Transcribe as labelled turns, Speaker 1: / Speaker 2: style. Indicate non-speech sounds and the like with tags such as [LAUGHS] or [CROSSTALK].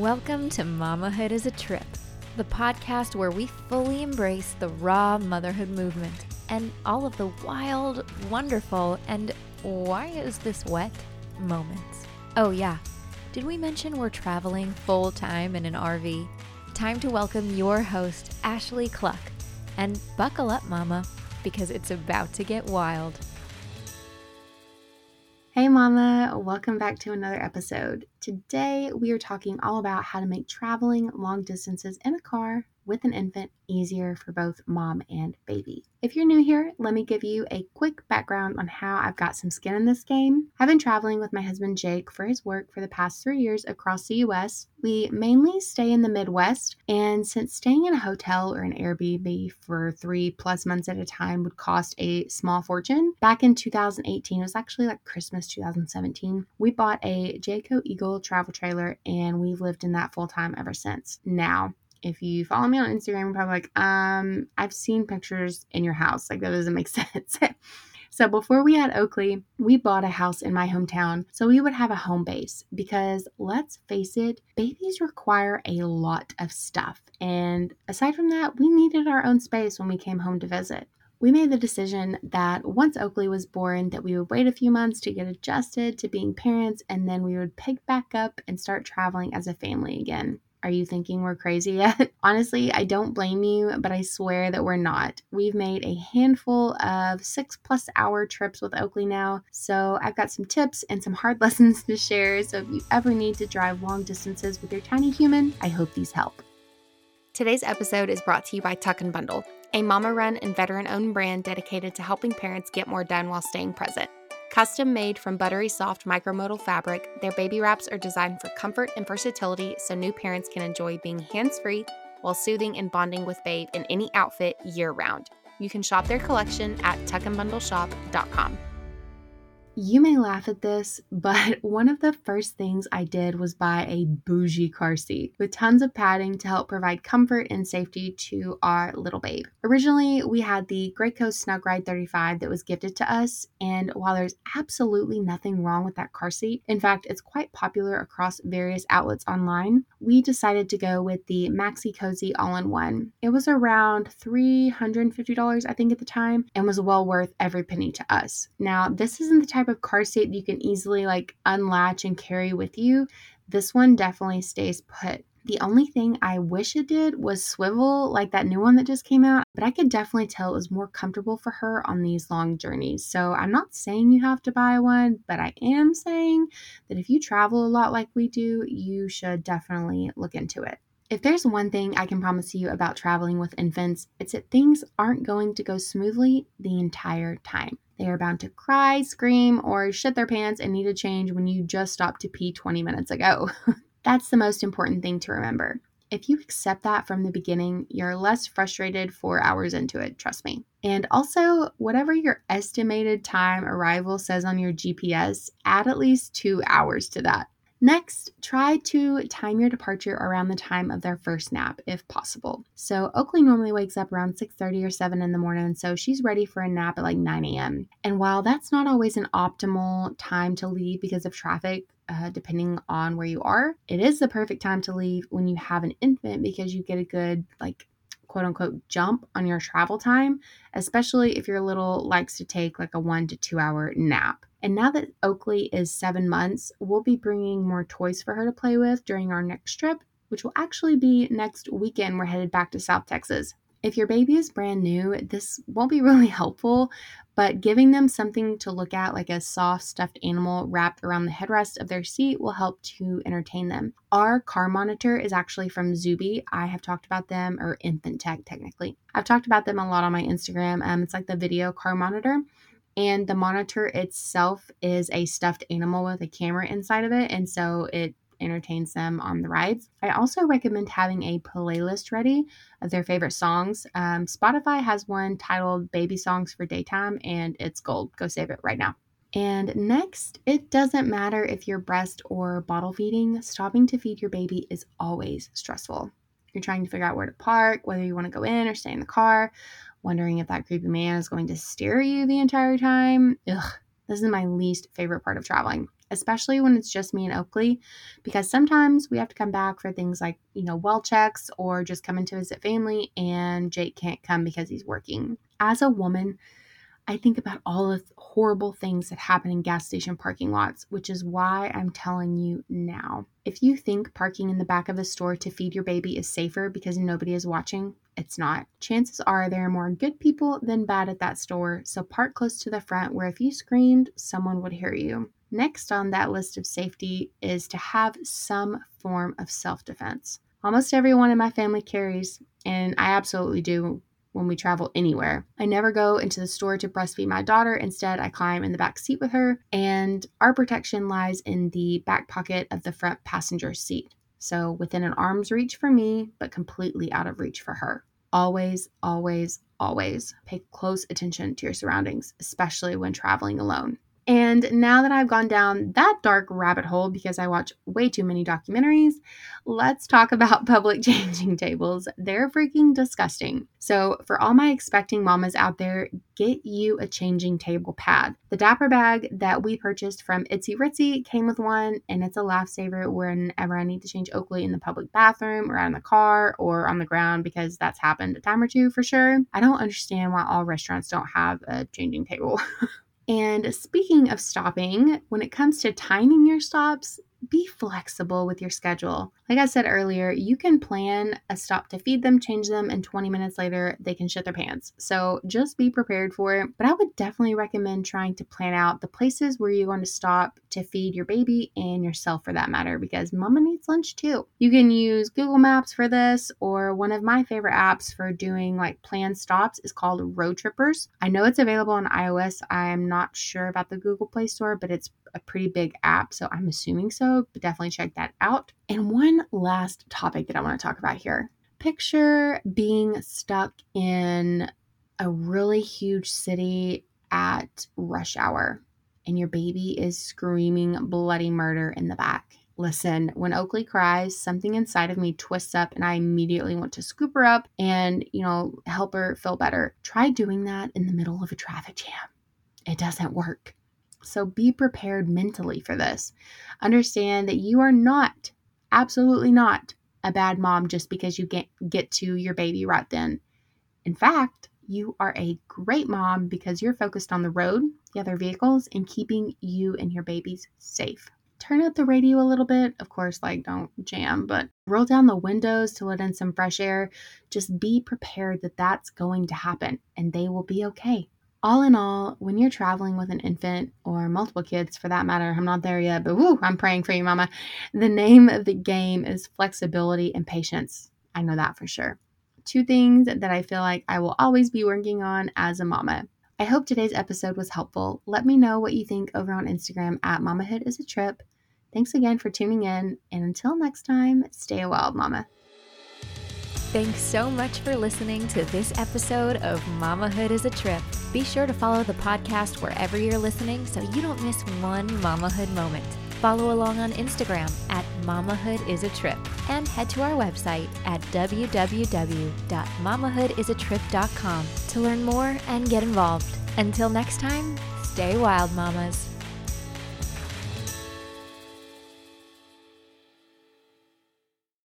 Speaker 1: Welcome to Mamahood is a Trip, the podcast where we fully embrace the raw motherhood movement and all of the wild, wonderful, and why is this wet moments. Oh, yeah. Did we mention we're traveling full time in an RV? Time to welcome your host, Ashley Cluck. And buckle up, Mama, because it's about to get wild.
Speaker 2: Hey, Mama, welcome back to another episode. Today, we are talking all about how to make traveling long distances in a car with an infant easier for both mom and baby. If you're new here, let me give you a quick background on how I've got some skin in this game. I've been traveling with my husband Jake for his work for the past three years across the US. We mainly stay in the Midwest, and since staying in a hotel or an Airbnb for three plus months at a time would cost a small fortune, back in 2018, it was actually like Christmas 2017, we bought a Jayco Eagle travel trailer and we've lived in that full time ever since. Now, if you follow me on Instagram, you're probably like, um, I've seen pictures in your house. Like that doesn't make [LAUGHS] sense. so before we had Oakley, we bought a house in my hometown so we would have a home base because let's face it, babies require a lot of stuff. And aside from that, we needed our own space when we came home to visit we made the decision that once Oakley was born that we would wait a few months to get adjusted to being parents and then we would pick back up and start traveling as a family again. Are you thinking we're crazy yet? [LAUGHS] Honestly, I don't blame you, but I swear that we're not. We've made a handful of six plus hour trips with Oakley now, so I've got some tips and some hard [LAUGHS] lessons to share. So if you ever need to drive long distances with your tiny human, I hope these help. Today's episode is brought to you by Tuck and Bundle, a mama run and veteran owned brand dedicated to helping parents get more done while staying present. Custom made from buttery soft micromodal fabric, their baby wraps are designed for comfort and versatility so new parents can enjoy being hands free while soothing and bonding with babe in any outfit year round. You can shop their collection at tuckandbundleshop.com. You may laugh at this, [LAUGHS] but one of the first things I did was buy a bougie car seat with tons of padding to help provide comfort and safety to our little babe. Originally, we had the Graco SnugRide 35 that was gifted to us, and while there's absolutely nothing wrong with that car seat, in fact, it's quite popular across various outlets online, we decided to go with the Maxi-Cosi All in One. It was around $350, I think, at the time, and was well worth every penny to us. Now, this isn't the type of car seat that you can easily like unlatch and carry with you, this one definitely stays put. The only thing I wish it did was swivel like that new one that just came out, but I could definitely tell it was more comfortable for her on these long journeys. So I'm not saying you have to buy one, but I am saying that if you travel a lot like we do, you should definitely look into it. If there's one thing I can promise you about traveling with infants, it's that things aren't going to go smoothly the entire time. They are bound to cry, scream, or shit their pants and need a change when you just stopped to pee 20 minutes ago. [LAUGHS] That's the most important thing to remember. If you accept that from the beginning, you're less frustrated four hours into it, trust me. And also, whatever your estimated time arrival says on your GPS, add at least two hours to that. Next, try to time your departure around the time of their first nap if possible. So Oakley normally wakes up around 6:30 or 7 in the morning, so she's ready for a nap at like 9 a.m. And while that's not always an optimal time to leave because of traffic, uh, depending on where you are, it is the perfect time to leave when you have an infant because you get a good like quote unquote jump on your travel time, especially if your little likes to take like a one to two hour nap. And now that Oakley is seven months, we'll be bringing more toys for her to play with during our next trip, which will actually be next weekend. We're headed back to South Texas. If your baby is brand new, this won't be [LAUGHS] really helpful, but giving them something to look at, like a soft stuffed animal wrapped around the headrest of their seat, will help to entertain them. Our car monitor is actually from Zooby. I have talked about them, or Infanttech technically. I've talked about them a lot on my Instagram. Um, it's like the video car monitor and the monitor itself is a stuffed animal with a camera inside of it and so it entertains them on the rides. I also recommend having a playlist ready of their favorite songs. Um, spotify has one titled baby songs for daytime and it's gold. Go save it right now. And next, it doesn't matter if you're breast or bottle feeding, stopping to feed your baby is always stressful. You're trying to figure out where to park, whether you want to go in or stay in the car, wondering if that creepy man is going to stare at you the entire time. Ugh, this is my least favorite part of traveling, especially when it's just me and Oakley, because sometimes we have to come back for things like, you know, well checks or just coming to visit family, and Jake can't come because he's working. As a woman, I think about all the horrible things that happen in gas station parking lots, which is why I'm telling you now. If you think parking in the back of a store to feed your baby is safer because nobody is watching, it's not. Chances are there are more good people than bad at that store, so park close to the front where if you screamed, someone would hear you. Next on that list of safety is to have some form of self defense. Almost everyone in my family carries, and I absolutely do when we travel anywhere. I never go into the store to breastfeed my daughter. Instead, I climb in the back seat with her, and our protection lies in the back pocket of the front passenger seat. So within an arm's reach for me, but completely out of reach for her. Always, always, always pay close attention to your surroundings, especially when traveling alone. And now that I've gone down that dark rabbit hole because I watch way too many documentaries, let's talk about [LAUGHS] public changing tables. They're freaking disgusting. So, for all my expecting mamas out there, get you a changing table pad. The Dapper bag that we purchased from Itzy Ritzy came with one, and it's a lifesaver whenever I need to change Oakley in the public bathroom or out in the car or on the ground because that's happened a time or two for sure. I don't understand why all restaurants don't have a changing table. [LAUGHS] And speaking of stopping, when it comes to timing your stops, be flexible with your schedule. Like I said earlier, you can plan a stop to feed them, change them, and 20 minutes later, they can shit their pants. So just be prepared for it. But I would definitely recommend trying to plan out the places where you're going to stop to feed your baby and yourself for that matter, because mama needs lunch too. You can use Google Maps for this, or one of my favorite apps for doing like planned stops is called Roadtrippers. I know it's available on iOS. I'm not sure about the Google Play Store, but it's a pretty big app, so I'm assuming so, but definitely check that out. And one last topic that I want to talk about here picture being stuck in a really huge city at rush hour and your baby is screaming bloody murder in the back. Listen, when Oakley cries, something inside of me twists up and I immediately want to scoop her up and, you know, help her feel better. Try doing that in the middle of a traffic jam. It doesn't work. So be prepared mentally for this. Understand that you are not, absolutely not, a bad mom just because you get, get to your baby right then. In fact, you are a great mom because you're focused on the road, the other vehicles, and keeping you and your babies safe. Turn up the radio a little bit. Of course, like don't jam, but roll down the windows to let in some fresh air. Just be prepared that that's going to happen and they will be okay all in all, when you're traveling with an infant or multiple kids for that matter, I'm not there yet, but woo, I'm praying for you, mama. The name of the game is flexibility and patience. I know that for sure. Two things that I feel like I will always be working on as a mama. I hope today's episode was helpful. Let me know what you think over on Instagram at Mamahood is a Trip. Thanks again for tuning in, and until next time, stay wild mama.
Speaker 1: Thanks so much for listening to this episode of Mamahood is a Trip. Be sure to follow the podcast wherever you're listening so you don't miss one mamahood moment. Follow along on Instagram at Mamahood is a Trip and head to our website at www.mamahoodisatrip.com to learn more and get involved. Until next time, stay wild, mamas.